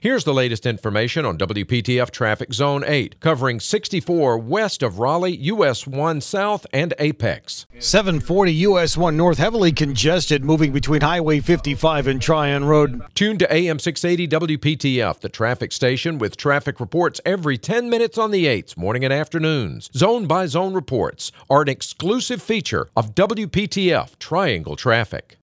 Here's the latest information on WPTF Traffic Zone 8, covering 64 west of Raleigh, US 1 South, and Apex. 740 US 1 North, heavily congested, moving between Highway 55 and Tryon Road. Tune to AM 680 WPTF, the traffic station with traffic reports every 10 minutes on the 8s, morning and afternoons. Zone by zone reports are an exclusive feature of WPTF Triangle Traffic.